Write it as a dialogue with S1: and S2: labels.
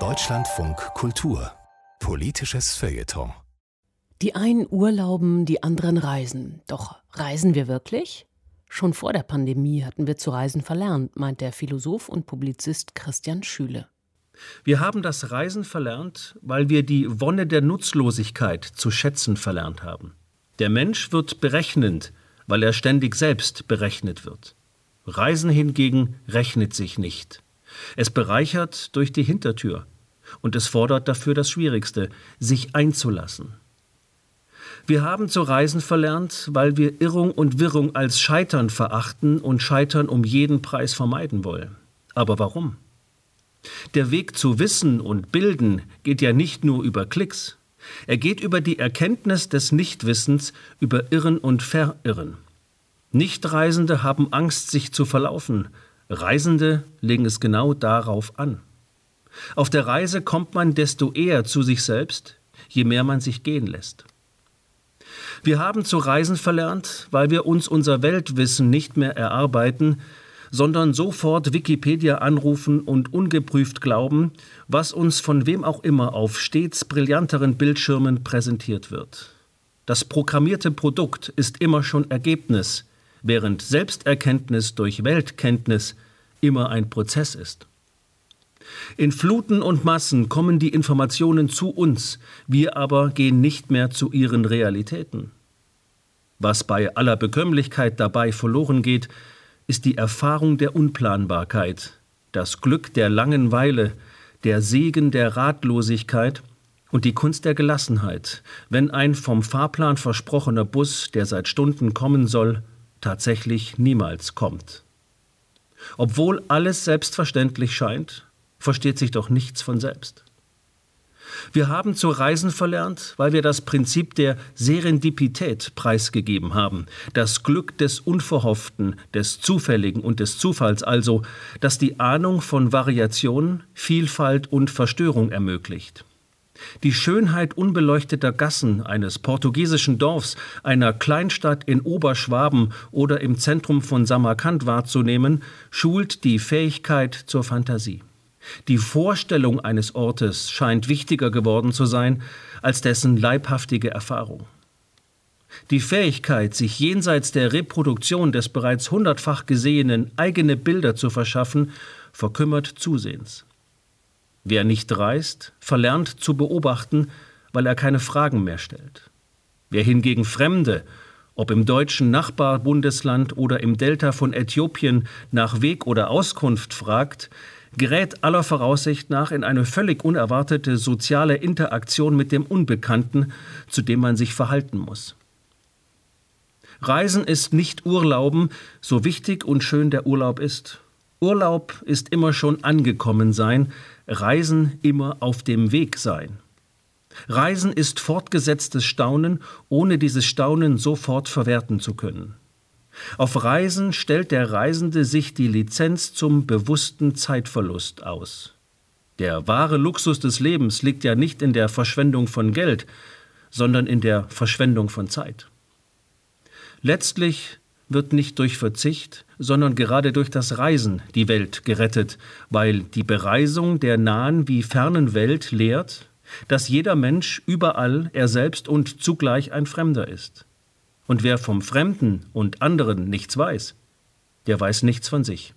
S1: Deutschlandfunk Kultur Politisches Feuilleton
S2: Die einen urlauben, die anderen reisen. Doch reisen wir wirklich? Schon vor der Pandemie hatten wir zu reisen verlernt, meint der Philosoph und Publizist Christian Schüle.
S3: Wir haben das Reisen verlernt, weil wir die Wonne der Nutzlosigkeit zu schätzen verlernt haben. Der Mensch wird berechnend, weil er ständig selbst berechnet wird. Reisen hingegen rechnet sich nicht. Es bereichert durch die Hintertür und es fordert dafür das Schwierigste, sich einzulassen. Wir haben zu reisen verlernt, weil wir Irrung und Wirrung als Scheitern verachten und Scheitern um jeden Preis vermeiden wollen. Aber warum? Der Weg zu Wissen und Bilden geht ja nicht nur über Klicks. Er geht über die Erkenntnis des Nichtwissens, über Irren und Verirren. Nichtreisende haben Angst, sich zu verlaufen. Reisende legen es genau darauf an. Auf der Reise kommt man desto eher zu sich selbst, je mehr man sich gehen lässt. Wir haben zu reisen verlernt, weil wir uns unser Weltwissen nicht mehr erarbeiten, sondern sofort Wikipedia anrufen und ungeprüft glauben, was uns von wem auch immer auf stets brillanteren Bildschirmen präsentiert wird. Das programmierte Produkt ist immer schon Ergebnis, während Selbsterkenntnis durch Weltkenntnis immer ein Prozess ist. In Fluten und Massen kommen die Informationen zu uns, wir aber gehen nicht mehr zu ihren Realitäten. Was bei aller Bekömmlichkeit dabei verloren geht, ist die Erfahrung der Unplanbarkeit, das Glück der Langenweile, der Segen der Ratlosigkeit und die Kunst der Gelassenheit, wenn ein vom Fahrplan versprochener Bus, der seit Stunden kommen soll, tatsächlich niemals kommt. Obwohl alles selbstverständlich scheint, versteht sich doch nichts von selbst. Wir haben zu reisen verlernt, weil wir das Prinzip der Serendipität preisgegeben haben, das Glück des Unverhofften, des Zufälligen und des Zufalls also, das die Ahnung von Variation, Vielfalt und Verstörung ermöglicht. Die Schönheit unbeleuchteter Gassen eines portugiesischen Dorfs, einer Kleinstadt in Oberschwaben oder im Zentrum von Samarkand wahrzunehmen, schult die Fähigkeit zur Fantasie. Die Vorstellung eines Ortes scheint wichtiger geworden zu sein als dessen leibhaftige Erfahrung. Die Fähigkeit, sich jenseits der Reproduktion des bereits hundertfach Gesehenen eigene Bilder zu verschaffen, verkümmert zusehends. Wer nicht reist, verlernt zu beobachten, weil er keine Fragen mehr stellt. Wer hingegen Fremde, ob im deutschen Nachbarbundesland oder im Delta von Äthiopien, nach Weg oder Auskunft fragt, gerät aller Voraussicht nach in eine völlig unerwartete soziale Interaktion mit dem Unbekannten, zu dem man sich verhalten muss. Reisen ist nicht Urlauben, so wichtig und schön der Urlaub ist. Urlaub ist immer schon angekommen sein, Reisen immer auf dem Weg sein. Reisen ist fortgesetztes Staunen, ohne dieses Staunen sofort verwerten zu können. Auf Reisen stellt der Reisende sich die Lizenz zum bewussten Zeitverlust aus. Der wahre Luxus des Lebens liegt ja nicht in der Verschwendung von Geld, sondern in der Verschwendung von Zeit. Letztlich wird nicht durch Verzicht, sondern gerade durch das Reisen die Welt gerettet, weil die Bereisung der nahen wie fernen Welt lehrt, dass jeder Mensch überall er selbst und zugleich ein Fremder ist. Und wer vom Fremden und anderen nichts weiß, der weiß nichts von sich.